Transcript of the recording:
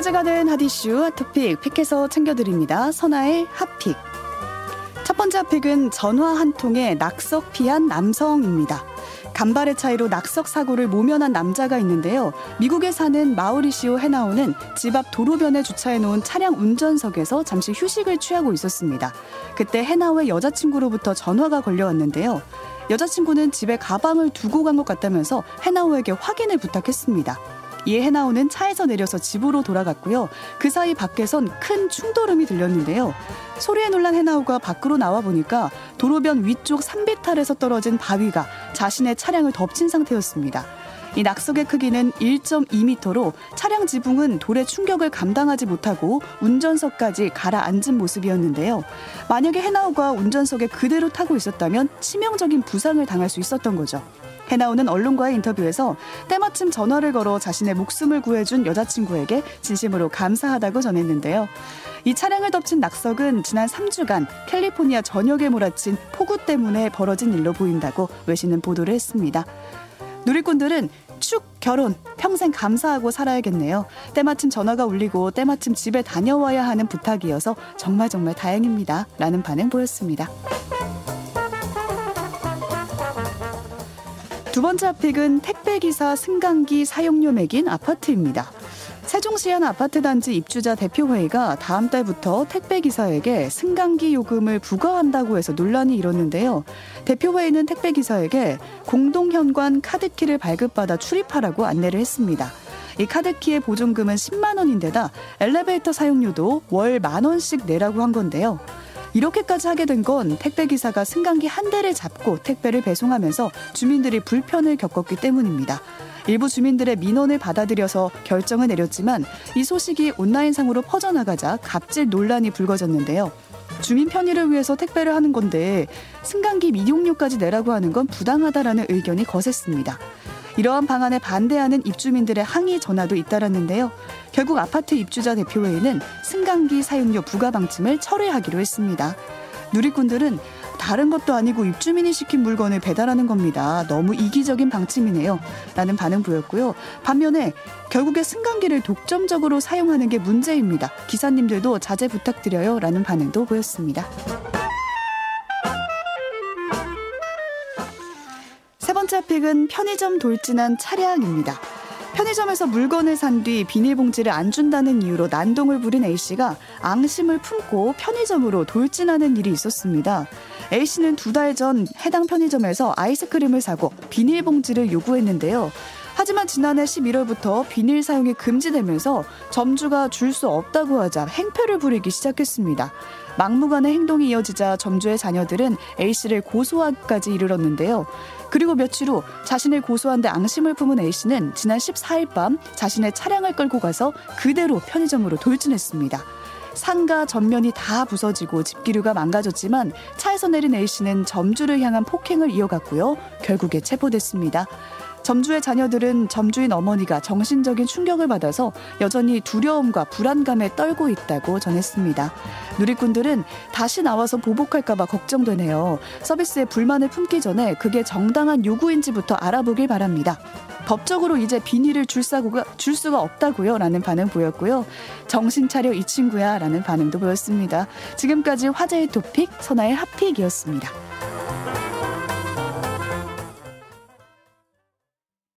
화제가 된 핫이슈 핫토픽 픽해서 챙겨드립니다. 선아의 핫픽. 첫 번째 핫픽은 전화 한 통에 낙석 피한 남성입니다. 간발의 차이로 낙석 사고를 모면한 남자가 있는데요. 미국에 사는 마우리시오 해나오는 집 앞 도로변에 주차해 놓은 차량 운전석에서 잠시 휴식을 취하고 있었습니다. 그때 해나오의 여자친구로부터 전화가 걸려왔는데요. 여자친구는 집에 가방을 두고 간 것 같다면서 해나오에게 확인을 부탁했습니다. 이에 해나오는 차에서 내려서 집으로 돌아갔고요. 그 사이 밖에선 큰 충돌음이 들렸는데요. 소리에 놀란 해나오가 밖으로 나와 보니까 도로변 위쪽 산비탈에서 떨어진 바위가 자신의 차량을 덮친 상태였습니다. 이 낙석의 크기는 1.2m로 차량 지붕은 돌의 충격을 감당하지 못하고 운전석까지 가라앉은 모습이었는데요. 만약에 해나오가 운전석에 그대로 타고 있었다면 치명적인 부상을 당할 수 있었던 거죠. 해나오는 언론과의 인터뷰에서 때마침 전화를 걸어 자신의 목숨을 구해준 여자친구에게 진심으로 감사하다고 전했는데요. 이 차량을 덮친 낙석은 지난 3주간 캘리포니아 전역에 몰아친 폭우 때문에 벌어진 일로 보인다고 외신은 보도를 했습니다. 누리꾼들은 축 결혼 평생 감사하고 살아야겠네요. 때마침 전화가 울리고 때마침 집에 다녀와야 하는 부탁이어서 정말 정말 다행입니다. 라는 반응 보였습니다. 두 번째 핫픽은 택배기사 승강기 사용료 매긴 아파트입니다. 세종시 한 아파트 단지 입주자 대표회의가 다음 달부터 택배기사에게 승강기 요금을 부과한다고 해서 논란이 일었는데요. 대표회의는 택배기사에게 공동현관 카드키를 발급받아 출입하라고 안내를 했습니다. 이 카드키의 보증금은 10만 원인데다 엘리베이터 사용료도 월 만 원씩 내라고 한 건데요. 이렇게까지 하게 된 건 택배 기사가 승강기 한 대를 잡고 택배를 배송하면서 주민들이 불편을 겪었기 때문입니다. 일부 주민들의 민원을 받아들여서 결정을 내렸지만 이 소식이 온라인상으로 퍼져나가자 갑질 논란이 불거졌는데요. 주민 편의를 위해서 택배를 하는 건데 승강기 미용료까지 내라고 하는 건 부당하다라는 의견이 거셌습니다. 이러한 방안에 반대하는 입주민들의 항의 전화도 잇따랐는데요. 결국 아파트 입주자 대표회의는 승강기 사용료 부과 방침을 철회하기로 했습니다. 누리꾼들은 다른 것도 아니고 입주민이 시킨 물건을 배달하는 겁니다. 너무 이기적인 방침이네요. 라는 반응 보였고요. 반면에 결국에 승강기를 독점적으로 사용하는 게 문제입니다. 기사님들도 자제 부탁드려요. 라는 반응도 보였습니다. 세 번째 픽은 편의점 돌진한 차량입니다. 편의점에서 물건을 산 뒤 비닐봉지를 안 준다는 이유로 난동을 부린 A씨가 앙심을 품고 편의점으로 돌진하는 일이 있었습니다. A씨는 두 달 전 해당 편의점에서 아이스크림을 사고 비닐봉지를 요구했는데요. 하지만 지난해 11월부터 비닐 사용이 금지되면서 점주가 줄 수 없다고 하자 행패를 부리기 시작했습니다. 막무가내 행동이 이어지자 점주의 자녀들은 A씨를 고소하기까지 이르렀는데요. 그리고 며칠 후 자신을 고소한 데 앙심을 품은 A씨는 지난 14일 밤 자신의 차량을 끌고 가서 그대로 편의점으로 돌진했습니다. 상가 전면이 다 부서지고 집기류가 망가졌지만 차에서 내린 A씨는 점주를 향한 폭행을 이어갔고요. 결국에 체포됐습니다. 점주의 자녀들은 점주인 어머니가 정신적인 충격을 받아서 여전히 두려움과 불안감에 떨고 있다고 전했습니다. 누리꾼들은 다시 나와서 보복할까봐 걱정되네요. 서비스에 불만을 품기 전에 그게 정당한 요구인지부터 알아보길 바랍니다. 법적으로 이제 비닐을 줄, 사고가, 줄 수가 없다고요. 라는 반응 보였고요. 정신 차려 이 친구야. 라는 반응도 보였습니다. 지금까지 화제의 토픽, 선아의 핫픽이었습니다.